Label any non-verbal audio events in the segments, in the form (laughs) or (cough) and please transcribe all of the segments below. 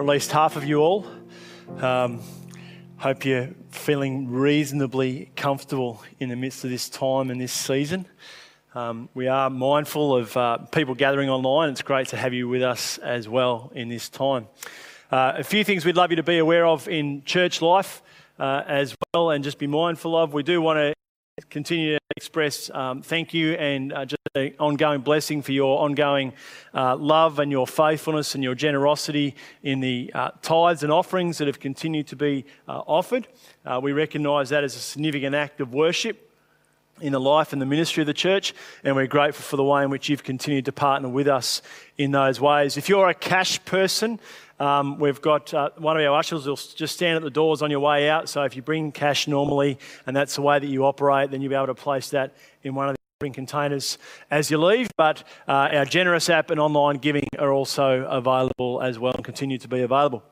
at least half of you all. Um, hope you're feeling reasonably comfortable in the midst of this time and this season. Um, we are mindful of uh, people gathering online. It's great to have you with us as well in this time. Uh, a few things we'd love you to be aware of in church life uh, as well and just be mindful of. We do want to continue to express um, thank you and uh, just an ongoing blessing for your ongoing uh, love and your faithfulness and your generosity in the uh, tithes and offerings that have continued to be uh, offered. Uh, we recognise that as a significant act of worship in the life and the ministry of the church, and we're grateful for the way in which you've continued to partner with us in those ways. If you're a cash person, um, we've got uh, one of our ushers will just stand at the doors on your way out. So if you bring cash normally and that's the way that you operate, then you'll be able to place that in one of the containers as you leave. But uh, our generous app and online giving are also available as well and continue to be available.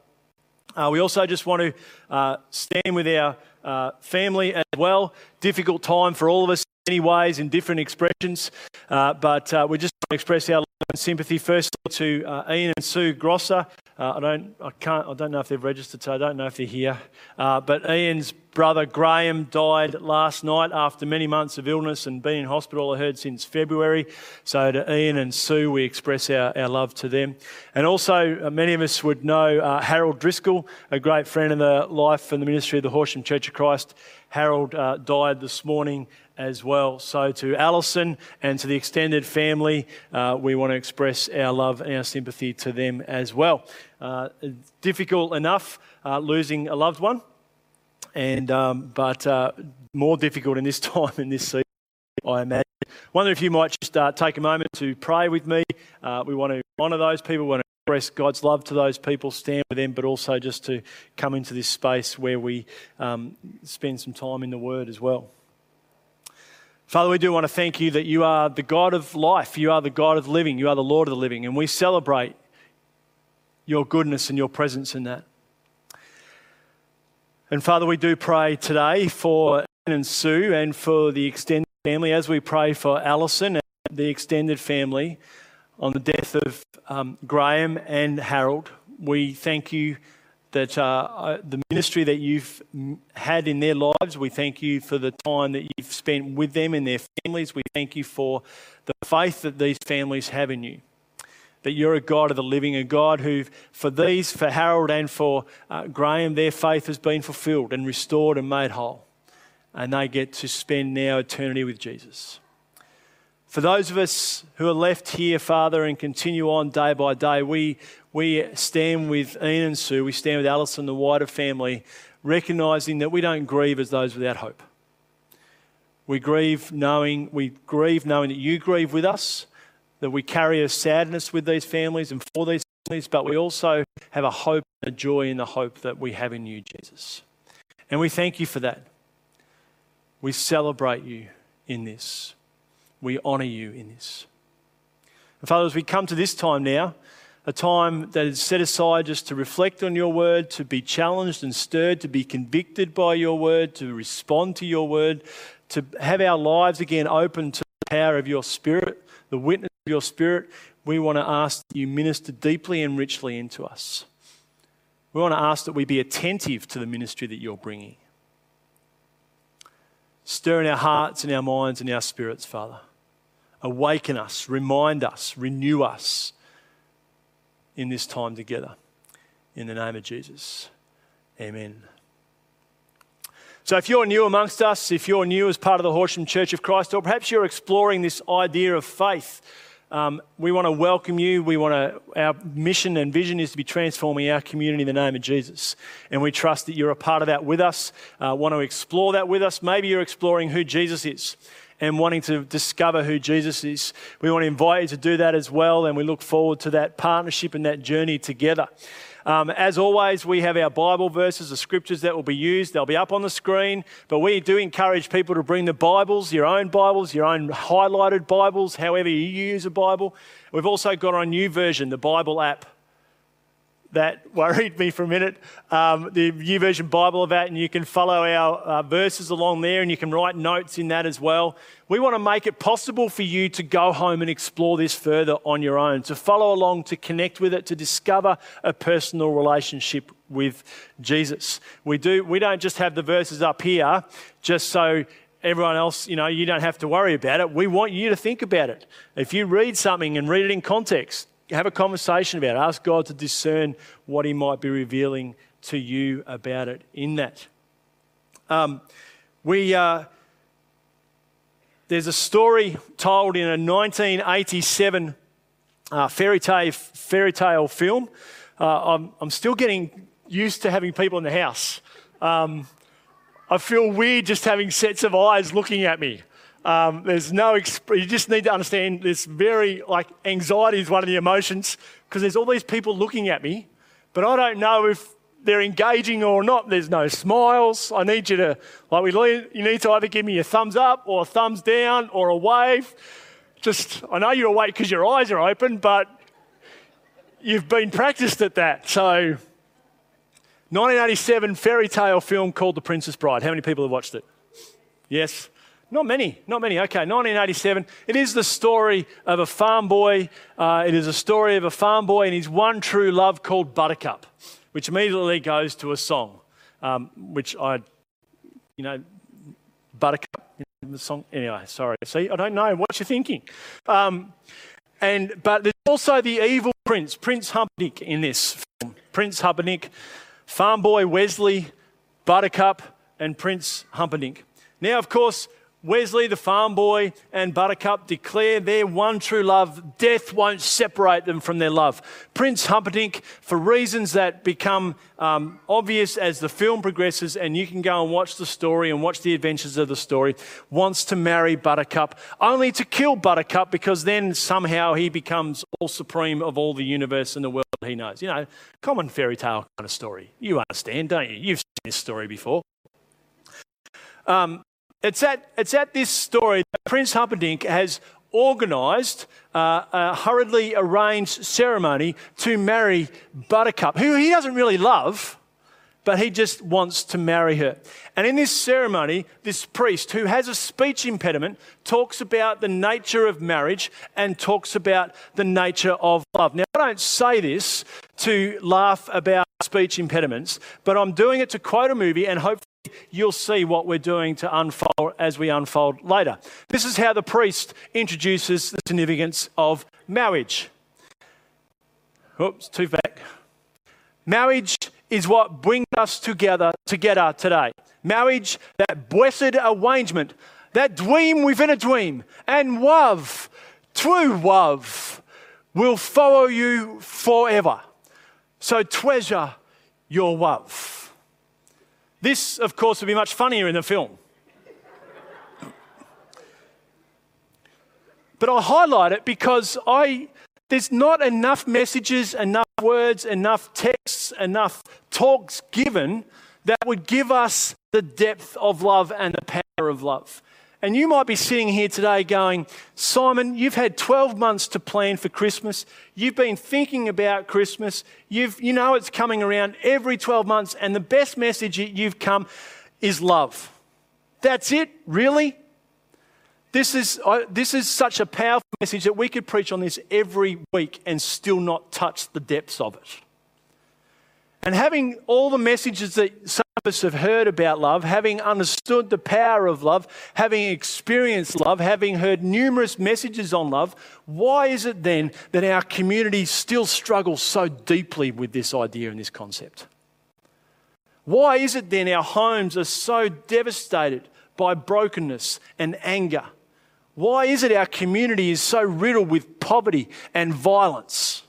Uh, we also just want to uh, stand with our uh, family as well. Difficult time for all of us many ways in different expressions, uh, but uh, we just want to express our love and sympathy first to uh, Ian and Sue Grosser. Uh, I don't, I can't, I don't know if they've registered, so I don't know if they're here. Uh, but Ian's brother Graham died last night after many months of illness and been in hospital. I heard since February. So to Ian and Sue, we express our, our love to them. And also, uh, many of us would know Harold Driscoll, a great friend in the life and the ministry of the Horsham Church of Christ. Harold died this morning as well. So, to Alison and to the extended family, uh, we want to express our love and our sympathy to them as well. Uh, difficult enough uh, losing a loved one, and um, but uh, more difficult in this (laughs) time in this season, I imagine. Wonder if you might just uh, take a moment to pray with me. Uh, we want to honour those people. We want to express God's love to those people, stand with them, but also just to come into this space where we um, spend some time in the Word as well. Father, we do want to thank you that you are the God of life. You are the God of living. You are the Lord of the living. And we celebrate your goodness and your presence in that. And Father, we do pray today for Ian and Sue and for the extended family as we pray for Allison and the extended family on the death of um, Graham and Harold. We thank you that uh, uh the ministry that you've had in their lives, we thank you for the time that you've spent with them and their families. We thank you for the faith that these families have in you that you're a God of the living, a God who, for these, for Harold and for uh, Graham, their faith has been fulfilled and restored and made whole. And they get to spend now eternity with Jesus. For those of us who are left here, Father, and continue on day by day, we, we stand with Ian and Sue, we stand with Alison, the wider family, recognizing that we don't grieve as those without hope. We grieve knowing, we grieve knowing that you grieve with us that we carry a sadness with these families and for these families, but we also have a hope and a joy in the hope that we have in you, Jesus. And we thank you for that. We celebrate you in this. We honour you in this. And Father, as we come to this time now, a time that is set aside just to reflect on your word, to be challenged and stirred, to be convicted by your word, to respond to your word, to have our lives again open to the power of your spirit, the witness of your Spirit, we want to ask that you minister deeply and richly into us. We want to ask that we be attentive to the ministry that you're bringing. Stir in our hearts and our minds and our spirits, Father. Awaken us, remind us, renew us in this time together. In the name of Jesus. Amen. So, if you're new amongst us, if you're new as part of the Horsham Church of Christ, or perhaps you're exploring this idea of faith, um, we want to welcome you. We want to, our mission and vision is to be transforming our community in the name of Jesus. And we trust that you're a part of that with us, uh, want to explore that with us. Maybe you're exploring who Jesus is and wanting to discover who Jesus is. We want to invite you to do that as well. And we look forward to that partnership and that journey together. Um, as always, we have our Bible verses, the scriptures that will be used. They'll be up on the screen, but we do encourage people to bring the Bibles, your own Bibles, your own highlighted Bibles, however you use a Bible. We've also got our YouVersion, the Bible app that worried me for a minute. Um, the Version Bible of that, and you can follow our uh, verses along there, and you can write notes in that as well. We want to make it possible for you to go home and explore this further on your own, to follow along, to connect with it, to discover a personal relationship with Jesus. We do. We don't just have the verses up here just so everyone else, you know, you don't have to worry about it. We want you to think about it. If you read something and read it in context, have a conversation about it. Ask God to discern what He might be revealing to you about it in that. Um, we, uh, there's a story told in a 1987 uh, fairy, tale, fairy tale film. Uh, I'm, I'm, still getting used to having people in the house. Um, I feel weird just having sets of eyes looking at me. Um, there's no, exp- you just need to understand this very, like, anxiety is one of the emotions because there's all these people looking at me, but I don't know if they're engaging or not. There's no smiles. I need you to, like, we, you need to either give me a thumbs up or a thumbs down or a wave. Just, I know you're awake because your eyes are open, but you've been practiced at that. So, 1987 fairy tale film called The Princess Bride. How many people have watched it? Yes. Not many, not many. Okay, 1987. It is the story of a farm boy. Uh, it is a story of a farm boy and his one true love called Buttercup, which immediately goes to a song, um, which I, you know, Buttercup, you know, the song. Anyway, sorry. See, I don't know what you're thinking. Um, and but there's also the evil prince, Prince Humperdinck, in this film. Prince Humperdinck, farm boy Westley, Buttercup, and Prince Humperdinck. Now, of course, Westley, the farm boy, and Buttercup declare their one true love. Death won't separate them from their love. Prince Humperdinck, for reasons that become um, obvious as the film progresses, and you can go and watch the story and watch the adventures of the story, wants to marry Buttercup, only to kill Buttercup because then somehow he becomes all supreme of all the universe and the world he knows. You know, common fairy tale kind of story. You understand, don't you? You've seen this story before. Um, it's at, it's at this story that Prince Humperdinck has organised uh, a hurriedly arranged ceremony to marry Buttercup, who he doesn't really love, but he just wants to marry her. And in this ceremony, this priest who has a speech impediment talks about the nature of marriage and talks about the nature of love. Now, I don't say this to laugh about speech impediments, but I'm doing it to quote a movie and hopefully you'll see what we're doing to unfold as we unfold later. This is how the priest introduces the significance of marriage. Oops, too back. Marriage is what brings us together together today. Marriage, that blessed arrangement, that dream within a dream, and love, true love, will follow you forever. So treasure your love. This, of course, would be much funnier in the film. But I highlight it because I, there's not enough messages, enough words, enough texts, enough talks given that would give us the depth of love and the power of love. And you might be sitting here today going, Simon, you've had 12 months to plan for Christmas. You've been thinking about Christmas. You've, you know it's coming around every 12 months, and the best message you've come is love. That's it, really? This is, uh, this is such a powerful message that we could preach on this every week and still not touch the depths of it. And having all the messages that some of us have heard about love, having understood the power of love, having experienced love, having heard numerous messages on love, why is it then that our community still struggles so deeply with this idea and this concept? Why is it then our homes are so devastated by brokenness and anger? Why is it our community is so riddled with poverty and violence?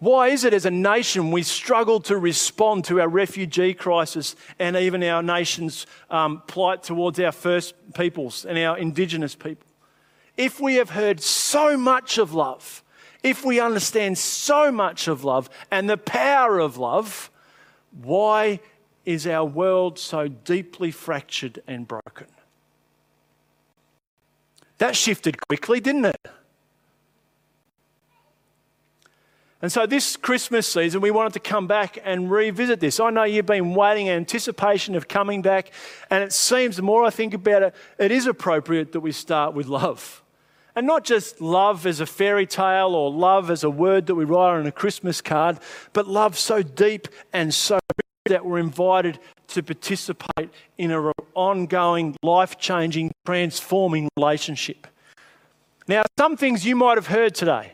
Why is it as a nation we struggle to respond to our refugee crisis and even our nation's um, plight towards our first peoples and our indigenous people? If we have heard so much of love if we understand so much of love and the power of love, why is our world so deeply fractured and broken? That shifted quickly, didn't it? And so, this Christmas season, we wanted to come back and revisit this. I know you've been waiting in anticipation of coming back, and it seems the more I think about it, it is appropriate that we start with love. And not just love as a fairy tale or love as a word that we write on a Christmas card, but love so deep and so that we're invited to participate in an ongoing, life changing, transforming relationship. Now, some things you might have heard today,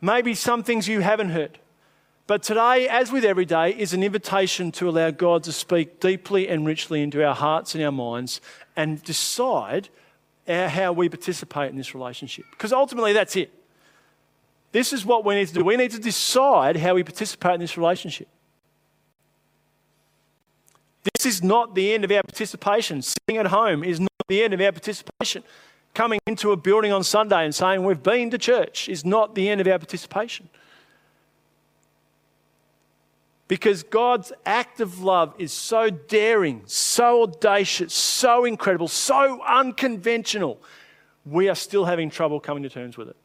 maybe some things you haven't heard. But today, as with every day, is an invitation to allow God to speak deeply and richly into our hearts and our minds and decide how we participate in this relationship. Because ultimately, that's it. This is what we need to do. We need to decide how we participate in this relationship. This is not the end of our participation. Sitting at home is not the end of our participation. Coming into a building on Sunday and saying we've been to church is not the end of our participation. Because God's act of love is so daring, so audacious, so incredible, so unconventional, we are still having trouble coming to terms with it.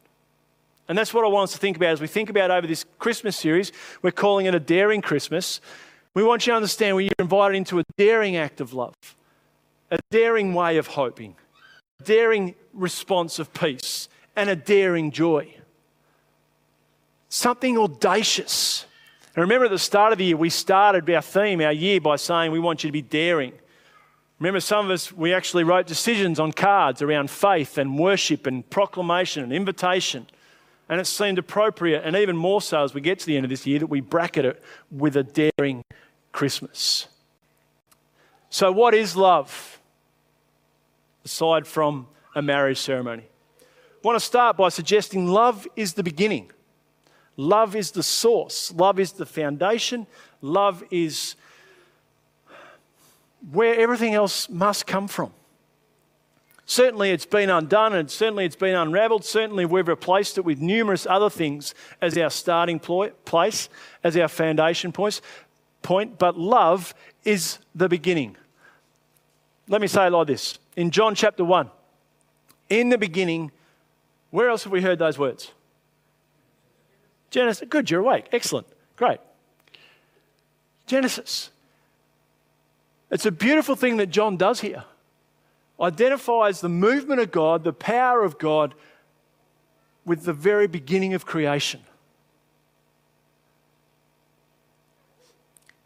And that's what I want us to think about as we think about over this Christmas series. We're calling it a daring Christmas. We want you to understand when you're invited into a daring act of love, a daring way of hoping, daring response of peace, and a daring joy. Something audacious. And remember at the start of the year, we started our theme, our year, by saying we want you to be daring. Remember, some of us, we actually wrote decisions on cards around faith and worship and proclamation and invitation. And it seemed appropriate, and even more so as we get to the end of this year, that we bracket it with a daring Christmas. So, what is love aside from a marriage ceremony? I want to start by suggesting love is the beginning. Love is the source. Love is the foundation. Love is where everything else must come from. Certainly, it's been undone and certainly it's been unraveled. Certainly, we've replaced it with numerous other things as our starting place, as our foundation points point, but love is the beginning. Let me say it like this in John chapter 1, in the beginning, where else have we heard those words? Genesis. Good, you're awake. Excellent. Great. Genesis. It's a beautiful thing that John does here. Identifies the movement of God, the power of God, with the very beginning of creation.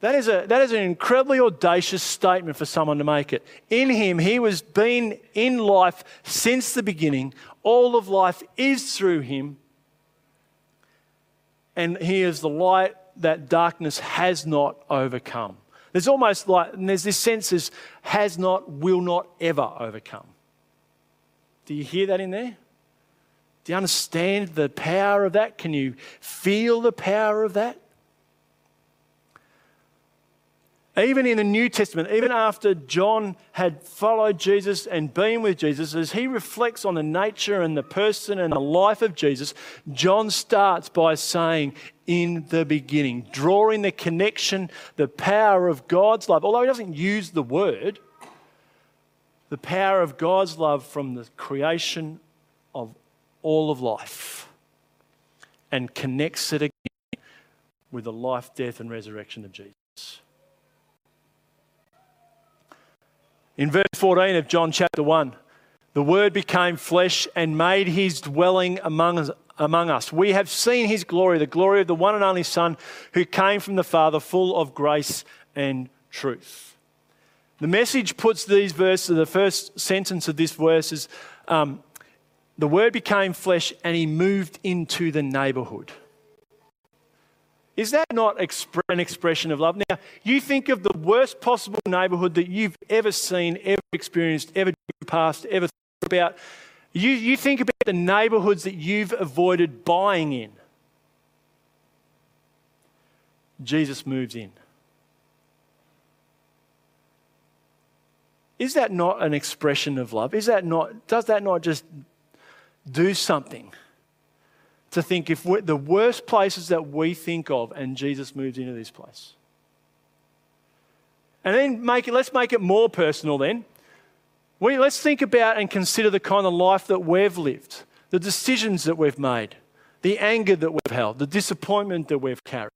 That is, a, that is an incredibly audacious statement for someone to make it. In him, he was been in life since the beginning. All of life is through him. And he is the light that darkness has not overcome. There's almost like, and there's this sense of has not, will not ever overcome. Do you hear that in there? Do you understand the power of that? Can you feel the power of that? Even in the New Testament, even after John had followed Jesus and been with Jesus, as he reflects on the nature and the person and the life of Jesus, John starts by saying, In the beginning, drawing the connection, the power of God's love. Although he doesn't use the word, the power of God's love from the creation of all of life and connects it again with the life, death, and resurrection of Jesus. In verse 14 of John chapter 1, the Word became flesh and made his dwelling among us, among us. We have seen his glory, the glory of the one and only Son who came from the Father, full of grace and truth. The message puts these verses, the first sentence of this verse is um, the Word became flesh and he moved into the neighborhood. Is that not an expression of love? Now, you think of the worst possible neighborhood that you've ever seen, ever experienced, ever passed, ever thought about. You, you think about the neighborhoods that you've avoided buying in. Jesus moves in. Is that not an expression of love? Is that not, does that not just do something to think if the worst places that we think of and Jesus moves into this place? And then make it, let's make it more personal then. We, let's think about and consider the kind of life that we've lived, the decisions that we've made, the anger that we've held, the disappointment that we've carried,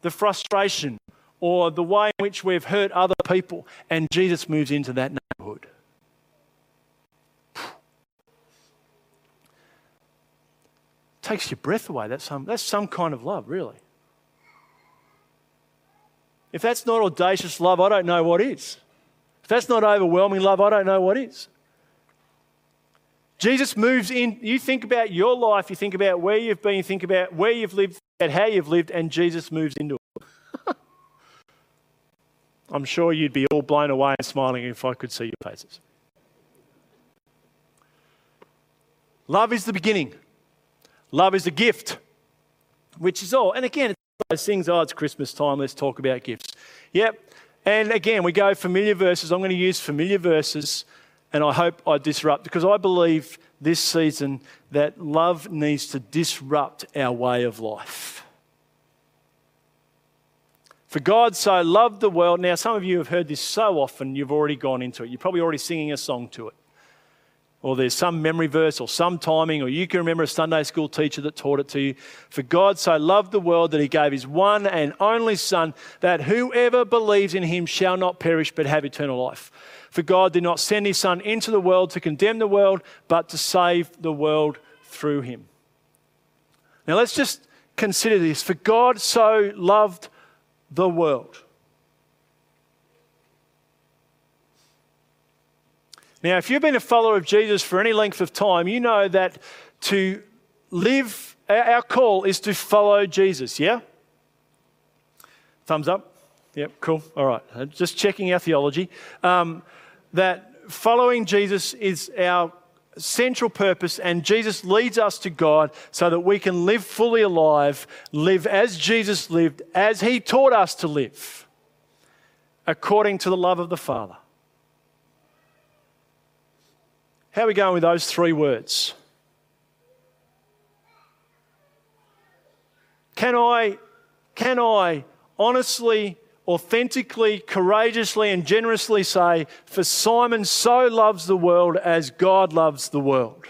the frustration, or the way in which we've hurt other people, and Jesus moves into that neighborhood. Takes your breath away. That's some, that's some kind of love, really. If that's not audacious love, I don't know what is. If that's not overwhelming love, I don't know what is. Jesus moves in. You think about your life, you think about where you've been, you think about where you've lived, and how you've lived, and Jesus moves into it. (laughs) I'm sure you'd be all blown away and smiling if I could see your faces. Love is the beginning. Love is a gift, which is all. And again, it's those things, oh, it's Christmas time, let's talk about gifts. Yep, and again, we go familiar verses. I'm going to use familiar verses, and I hope I disrupt because I believe this season that love needs to disrupt our way of life. For God so loved the world. Now, some of you have heard this so often, you've already gone into it. You're probably already singing a song to it or there's some memory verse or some timing, or you can remember a Sunday school teacher that taught it to you. For God so loved the world that he gave his one and only Son, that whoever believes in him shall not perish but have eternal life. For God did not send his Son into the world to condemn the world, but to save the world through him. Now let's just consider this. For God so loved the world. Now, if you've been a follower of Jesus for any length of time, you know that to live, our call is to follow Jesus, yeah? Thumbs up. Yep, cool. All right. Just checking our theology. Um, that following Jesus is our central purpose, and Jesus leads us to God so that we can live fully alive, live as Jesus lived, as He taught us to live, according to the love of the Father. How are we going with those three words? Can I, can I honestly, authentically, courageously, and generously say, For Simon so loves the world as God loves the world?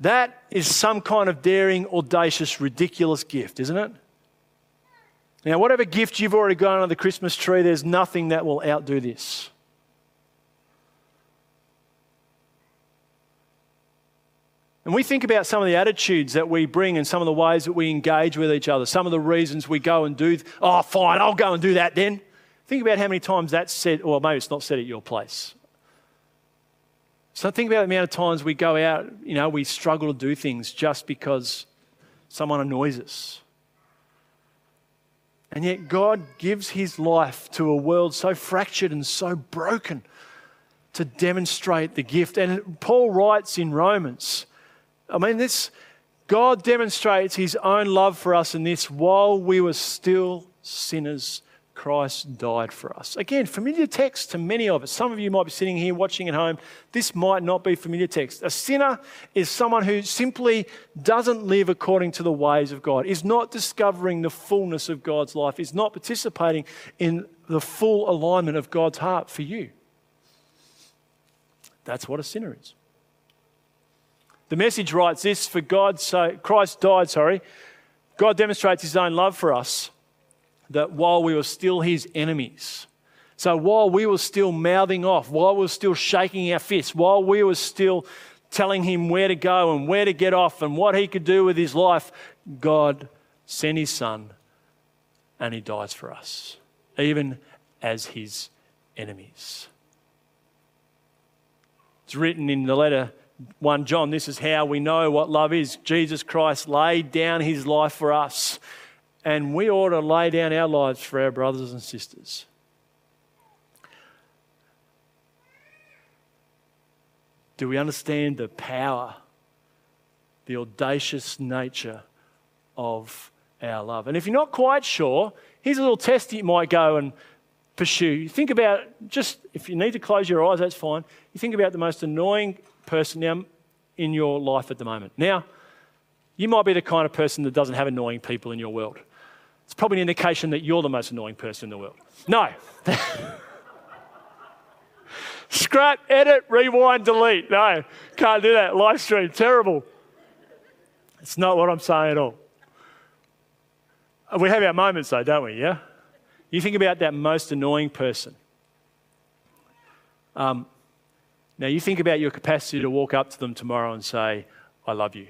That is some kind of daring, audacious, ridiculous gift, isn't it? Now, whatever gift you've already got under the Christmas tree, there's nothing that will outdo this. And we think about some of the attitudes that we bring and some of the ways that we engage with each other, some of the reasons we go and do, oh, fine, I'll go and do that then. Think about how many times that's said, or maybe it's not said at your place. So think about the amount of times we go out, you know, we struggle to do things just because someone annoys us. And yet, God gives his life to a world so fractured and so broken to demonstrate the gift. And Paul writes in Romans, I mean, this God demonstrates his own love for us in this while we were still sinners, Christ died for us. Again, familiar text to many of us. Some of you might be sitting here watching at home. This might not be familiar text. A sinner is someone who simply doesn't live according to the ways of God, is not discovering the fullness of God's life, is not participating in the full alignment of God's heart for you. That's what a sinner is. The message writes this for God so Christ died, sorry. God demonstrates his own love for us that while we were still his enemies, so while we were still mouthing off, while we were still shaking our fists, while we were still telling him where to go and where to get off and what he could do with his life, God sent his son and he dies for us, even as his enemies. It's written in the letter 1 John, this is how we know what love is. Jesus Christ laid down his life for us, and we ought to lay down our lives for our brothers and sisters. Do we understand the power, the audacious nature of our love? And if you're not quite sure, here's a little test you might go and pursue. Think about just, if you need to close your eyes, that's fine. You think about the most annoying person now in your life at the moment. Now, you might be the kind of person that doesn't have annoying people in your world. It's probably an indication that you're the most annoying person in the world. No. (laughs) Scrap, edit, rewind, delete. No, can't do that. Live stream, terrible. It's not what I'm saying at all. We have our moments though, don't we? Yeah? You think about that most annoying person. Um, now, you think about your capacity to walk up to them tomorrow and say, I love you.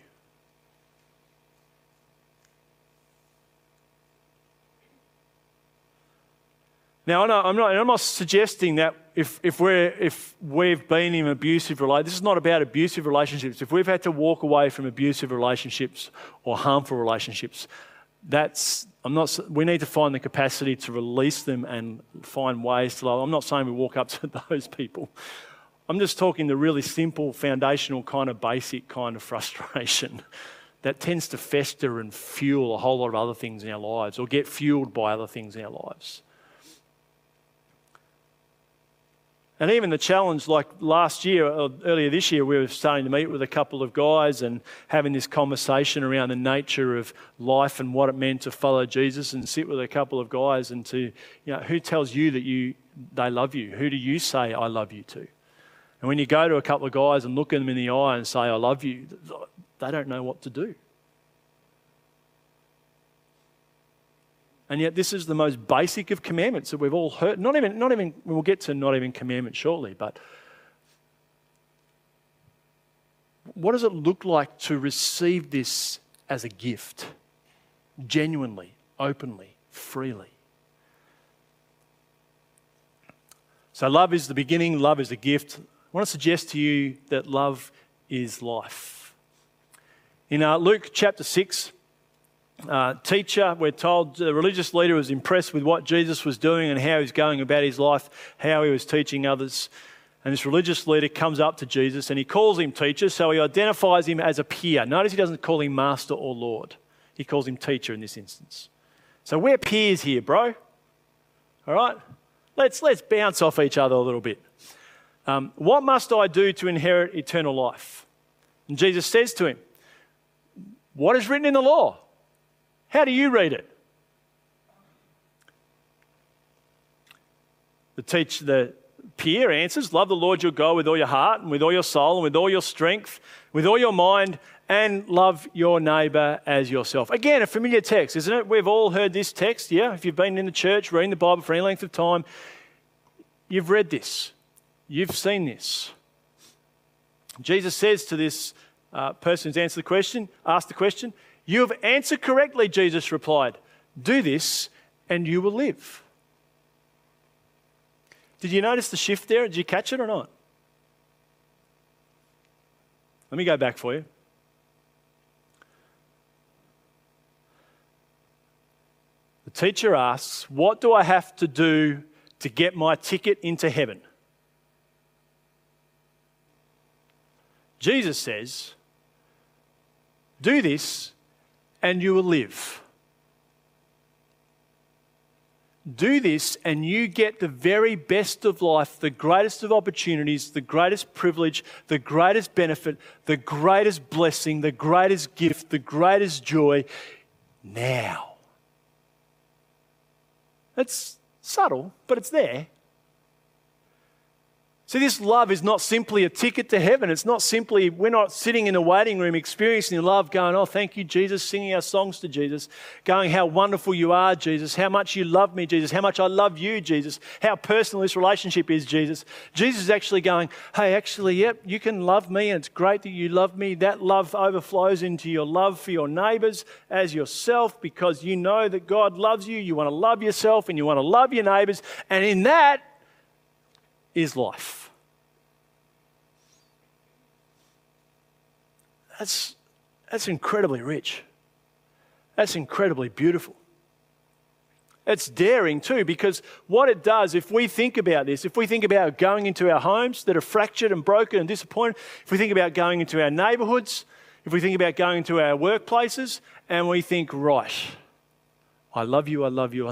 Now, I'm not, I'm not suggesting that if, if, we're, if we've been in abusive relationships, this is not about abusive relationships. If we've had to walk away from abusive relationships or harmful relationships, that's, I'm not, we need to find the capacity to release them and find ways to love. I'm not saying we walk up (laughs) to those people. I'm just talking the really simple, foundational, kind of basic kind of frustration that tends to fester and fuel a whole lot of other things in our lives or get fueled by other things in our lives. And even the challenge, like last year, or earlier this year, we were starting to meet with a couple of guys and having this conversation around the nature of life and what it meant to follow Jesus and sit with a couple of guys and to, you know, who tells you that you, they love you? Who do you say, I love you to? And when you go to a couple of guys and look at them in the eye and say, I love you, they don't know what to do. And yet, this is the most basic of commandments that we've all heard. Not even, not even, we'll get to not even commandment shortly, but what does it look like to receive this as a gift? Genuinely, openly, freely. So, love is the beginning, love is a gift. I want to suggest to you that love is life. In uh, Luke chapter 6, uh, teacher, we're told the religious leader was impressed with what Jesus was doing and how he was going about his life, how he was teaching others. And this religious leader comes up to Jesus and he calls him teacher, so he identifies him as a peer. Notice he doesn't call him master or Lord, he calls him teacher in this instance. So we're peers here, bro. All right? Let's, let's bounce off each other a little bit. Um, what must I do to inherit eternal life? And Jesus says to him, What is written in the law? How do you read it? The teach the peer answers, love the Lord your God with all your heart and with all your soul and with all your strength, with all your mind, and love your neighbor as yourself. Again, a familiar text, isn't it? We've all heard this text, yeah? If you've been in the church reading the Bible for any length of time, you've read this. You've seen this. Jesus says to this uh, person who's answered the question, asked the question, you have answered correctly, Jesus replied. Do this and you will live. Did you notice the shift there? Did you catch it or not? Let me go back for you. The teacher asks, What do I have to do to get my ticket into heaven? Jesus says, Do this and you will live. Do this, and you get the very best of life, the greatest of opportunities, the greatest privilege, the greatest benefit, the greatest blessing, the greatest gift, the greatest joy now. It's subtle, but it's there. See, this love is not simply a ticket to heaven. It's not simply, we're not sitting in a waiting room experiencing love, going, Oh, thank you, Jesus, singing our songs to Jesus, going, How wonderful you are, Jesus, how much you love me, Jesus, how much I love you, Jesus, how personal this relationship is, Jesus. Jesus is actually going, Hey, actually, yep, you can love me, and it's great that you love me. That love overflows into your love for your neighbors as yourself because you know that God loves you. You want to love yourself and you want to love your neighbors. And in that is life. that's, that's incredibly rich. That's incredibly beautiful. It's daring too, because what it does, if we think about this, if we think about going into our homes that are fractured and broken and disappointed, if we think about going into our neighborhoods, if we think about going into our workplaces, and we think, right, I love you, I love you,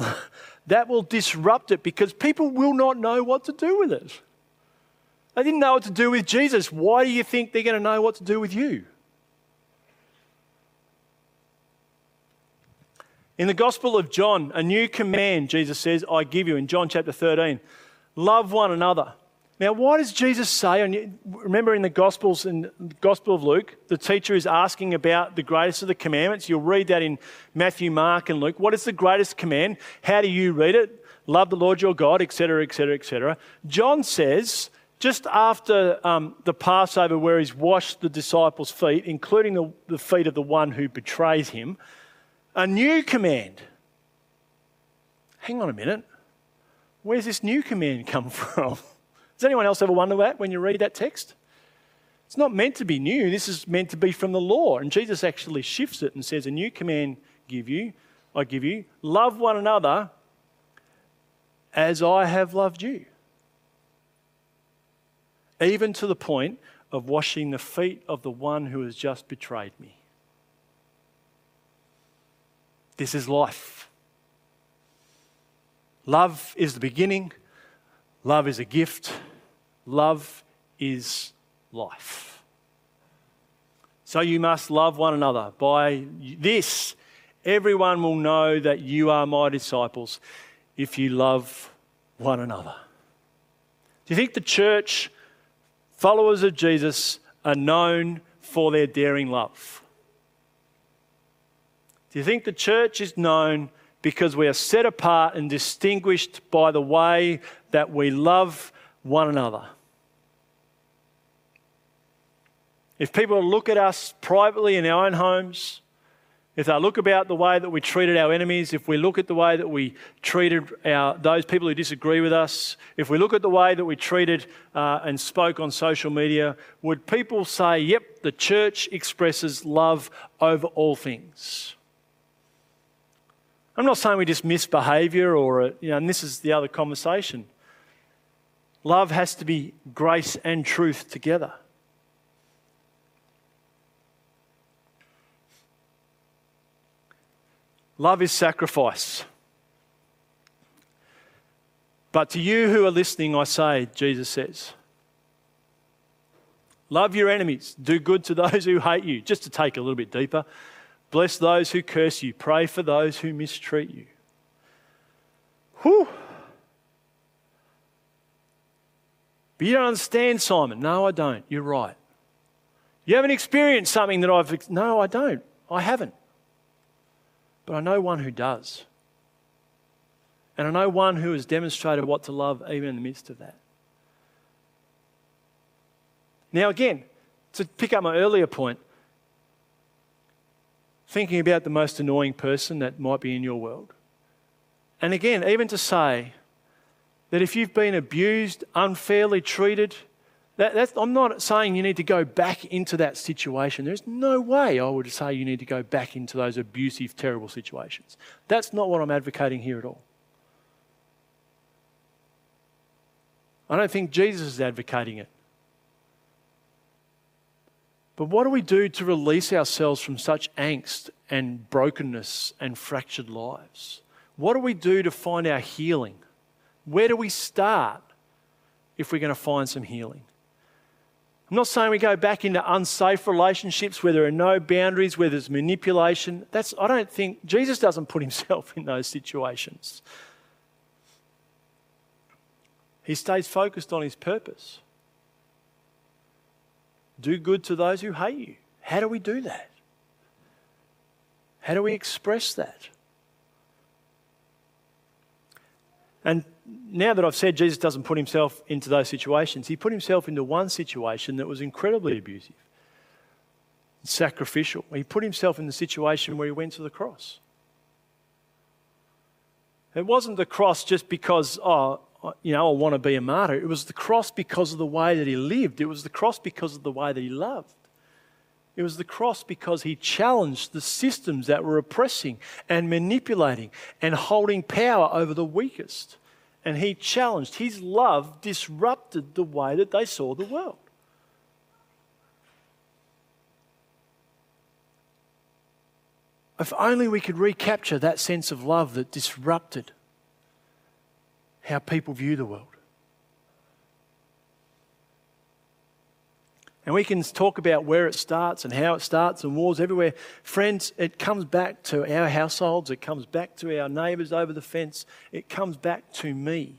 that will disrupt it because people will not know what to do with it. They didn't know what to do with Jesus. Why do you think they're going to know what to do with you? In the Gospel of John, a new command, Jesus says, I give you in John chapter 13 love one another. Now, why does Jesus say, and remember in the Gospels, in the Gospel of Luke, the teacher is asking about the greatest of the commandments. You'll read that in Matthew, Mark, and Luke. What is the greatest command? How do you read it? Love the Lord your God, etc., etc., etc. John says, just after um, the Passover, where he's washed the disciples' feet, including the, the feet of the one who betrays him, a new command. Hang on a minute. Where's this new command come (laughs) from? Does anyone else ever wonder that when you read that text? It's not meant to be new. This is meant to be from the law. And Jesus actually shifts it and says, A new command give you, I give you, love one another as I have loved you. Even to the point of washing the feet of the one who has just betrayed me. This is life. Love is the beginning, love is a gift, love is life. So you must love one another. By this, everyone will know that you are my disciples if you love one another. Do you think the church, followers of Jesus, are known for their daring love? Do you think the church is known because we are set apart and distinguished by the way that we love one another? If people look at us privately in our own homes, if they look about the way that we treated our enemies, if we look at the way that we treated our, those people who disagree with us, if we look at the way that we treated uh, and spoke on social media, would people say, yep, the church expresses love over all things? I'm not saying we dismiss behaviour or, you know, and this is the other conversation. Love has to be grace and truth together. Love is sacrifice. But to you who are listening, I say, Jesus says, love your enemies, do good to (laughs) those who hate you. Just to take a little bit deeper, Bless those who curse you. Pray for those who mistreat you. Whew. But you don't understand, Simon. No, I don't. You're right. You haven't experienced something that I've. No, I don't. I haven't. But I know one who does. And I know one who has demonstrated what to love even in the midst of that. Now, again, to pick up my earlier point, thinking about the most annoying person that might be in your world. And again, even to say that if you've been abused, unfairly treated, that, I'm not saying you need to go back into that situation. There's no way I would say you need to go back into those abusive, terrible situations. That's not what I'm advocating here at all. I don't think Jesus is advocating it. But what do we do to release ourselves from such angst and brokenness and fractured lives? What do we do to find our healing? Where do we start if we're going to find some healing? I'm not saying we go back into unsafe relationships where there are no boundaries, where there's manipulation. That's, I don't think Jesus doesn't put himself (laughs) in those situations. He stays focused on his purpose. Do good to those who hate you. How do we do that? How do we express that? And now that I've said Jesus doesn't put himself into those situations, he put himself into one situation that was incredibly abusive, sacrificial. He put himself in the situation where he went to the cross. It wasn't the cross just because, oh, you know, I want to be a martyr. It was the cross because of the way that he lived, it was the cross because of the way that he loved. It was the cross because he challenged the systems that were oppressing and manipulating and holding power over the weakest. And he challenged, his love disrupted the way that they saw the world. If only we could recapture that sense of love that disrupted how people view the world. And we can talk about where it starts and how it starts and wars everywhere. Friends, it comes back to our households, it comes back to our neighbours over the fence, it comes back to me.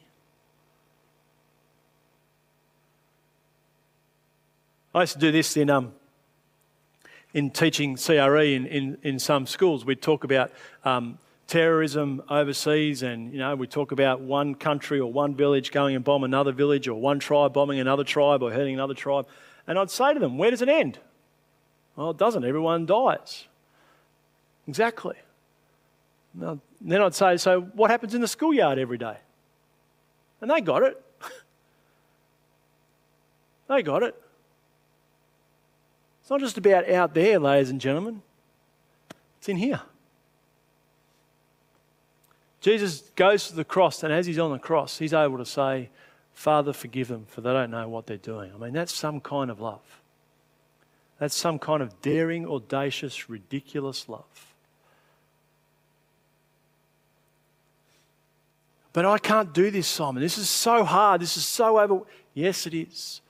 I used to do this in, um, in teaching CRE in, in, in some schools. We'd talk about um, terrorism overseas, and you know, we talk about one country or one village going and bomb another village, or one tribe bombing another tribe or hurting another tribe. And I'd say to them, Where does it end? Well, it doesn't. Everyone dies. Exactly. Then I'd say, So what happens in the schoolyard every day? And they got it. (laughs) they got it. It's not just about out there, ladies and gentlemen, it's in here. Jesus goes to the cross, and as he's on the cross, he's able to say, Father, forgive them, for they don't know what they're doing. I mean, that's some kind of love. That's some kind of daring, audacious, ridiculous love. But I can't do this, Simon. This is so hard. This is so over. Yes, it is.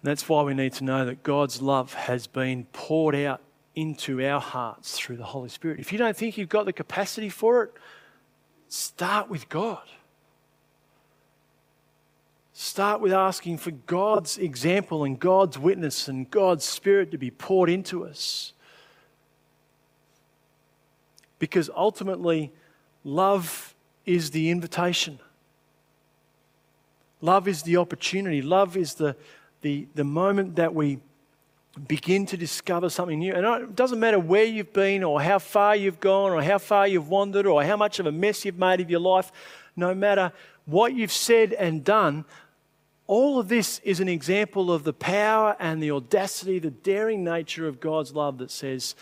And that's why we need to know that God's love has been poured out into our hearts through the Holy Spirit. If you don't think you've got the capacity for it, start with God. Start with asking for God's example and God's witness and God's Spirit to be poured into us. Because ultimately, love is the invitation. Love is the opportunity. Love is the, the, the moment that we begin to discover something new. And it doesn't matter where you've been or how far you've gone or how far you've wandered or how much of a mess you've made of your life, no matter what you've said and done, all of this is an example of the power and the audacity, the daring nature of God's love that says,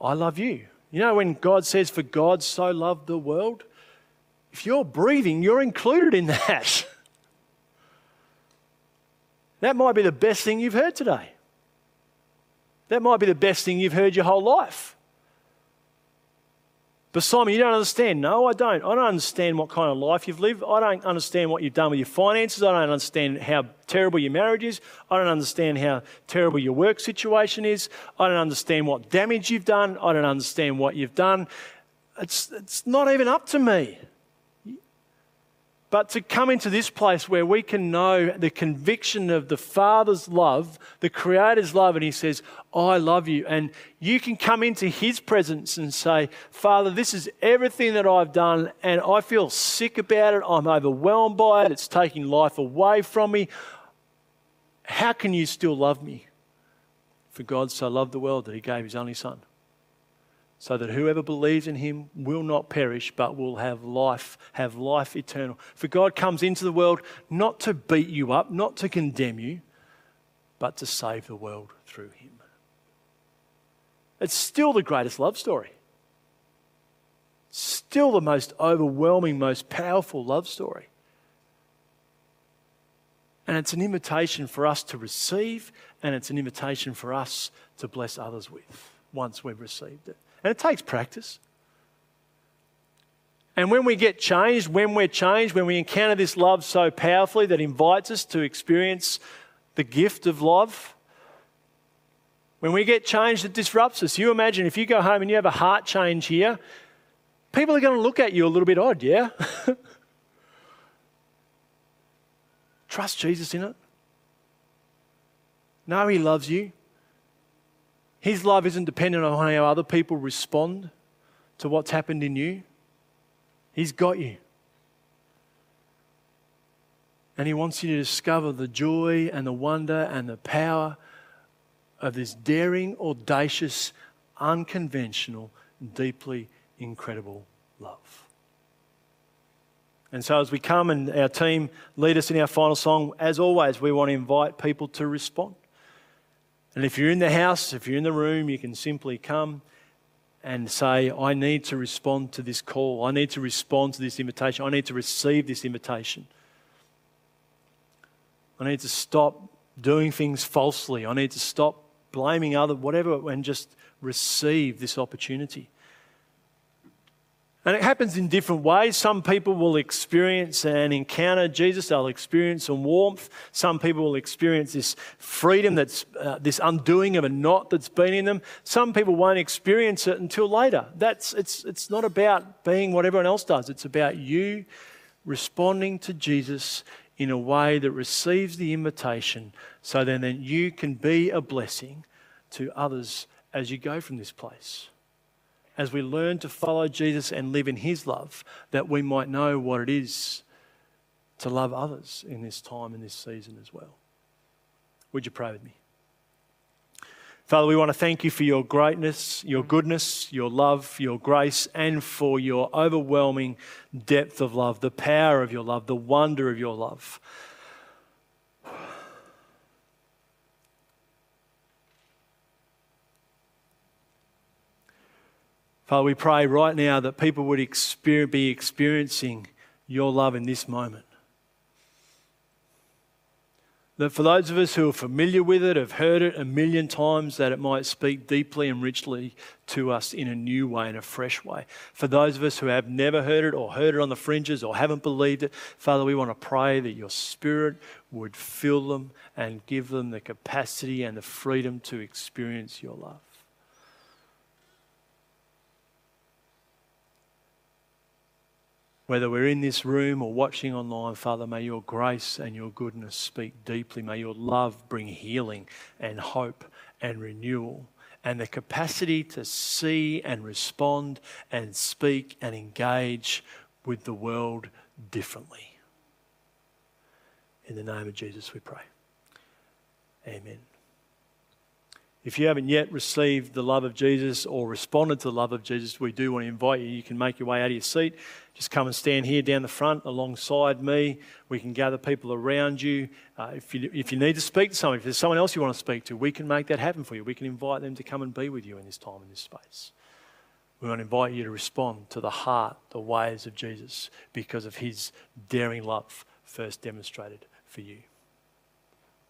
I love you. You know, when God says, For God so loved the world, if you're breathing, you're included in that. (laughs) that might be the best thing you've heard today. That might be the best thing you've heard your whole life. But Simon, you don't understand. No, I don't. I don't understand what kind of life you've lived. I don't understand what you've done with your finances. I don't understand how terrible your marriage is. I don't understand how terrible your work situation is. I don't understand what damage you've done. I don't understand what you've done. It's, it's not even up to me. But to come into this place where we can know the conviction of the Father's love, the Creator's love, and He says, I love you. And you can come into His presence and say, Father, this is everything that I've done, and I feel sick about it. I'm overwhelmed by it. It's taking life away from me. How can you still love me? For God so loved the world that He gave His only Son so that whoever believes in him will not perish but will have life have life eternal. For god comes into the world not to beat you up not to condemn you but to save the world through him. It's still the greatest love story. Still the most overwhelming most powerful love story. And it's an invitation for us to receive and it's an invitation for us to bless others with once we've received it and it takes practice. And when we get changed, when we're changed, when we encounter this love so powerfully that invites us to experience the gift of love, when we get changed, it disrupts us. You imagine if you go home and you have a heart change here, people are going to look at you a little bit odd, yeah? (laughs) Trust Jesus in it. Know He loves you. His love isn't dependent on how other people respond to what's happened in you. He's got you. And He wants you to discover the joy and the wonder and the power of this daring, audacious, unconventional, deeply incredible love. And so, as we come and our team lead us in our final song, as always, we want to invite people to respond. And if you're in the house, if you're in the room, you can simply come and say, I need to respond to this call. I need to respond to this invitation. I need to receive this invitation. I need to stop doing things falsely. I need to stop blaming other, whatever, and just receive this opportunity. And it happens in different ways. Some people will experience and encounter Jesus, they'll experience some warmth. Some people will experience this freedom, that's uh, this undoing of a knot that's been in them. Some people won't experience it until later. That's, it's, it's not about being what everyone else does, it's about you responding to Jesus in a way that receives the invitation so then, then you can be a blessing to others as you go from this place as we learn to follow Jesus and live in His love, that we might know what it is to love others in this time, and this season as well. Would you pray with me? Father, we want to thank you for your greatness, your goodness, your love, your grace, and for your overwhelming depth of love, the power of your love, the wonder of your love. Father, we pray right now that people would experience, be experiencing your love in this moment. That for those of us who are familiar with it, have heard it a million times, that it might speak deeply and richly to us in a new way, in a fresh way. For those of us who have never heard it or heard it on the fringes or haven't believed it, Father, we want to pray that your Spirit would fill them and give them the capacity and the freedom to experience your love. Whether we're in this room or watching online, Father, may your grace and your goodness speak deeply. May your love bring healing and hope and renewal and the capacity to see and respond and speak and engage with the world differently. In the name of Jesus, we pray. Amen. If you haven't yet received the love of Jesus or responded to the love of Jesus, we do want to invite you. You can make your way out of your seat. Just come and stand here down the front alongside me. We can gather people around you. Uh, if, you if you need to speak to someone, if there's someone else you want to speak to, we can make that happen for you. We can invite them to come and be with you in this time, in this space. We want to invite you to respond to the heart, the ways of Jesus because of his daring love first demonstrated for you.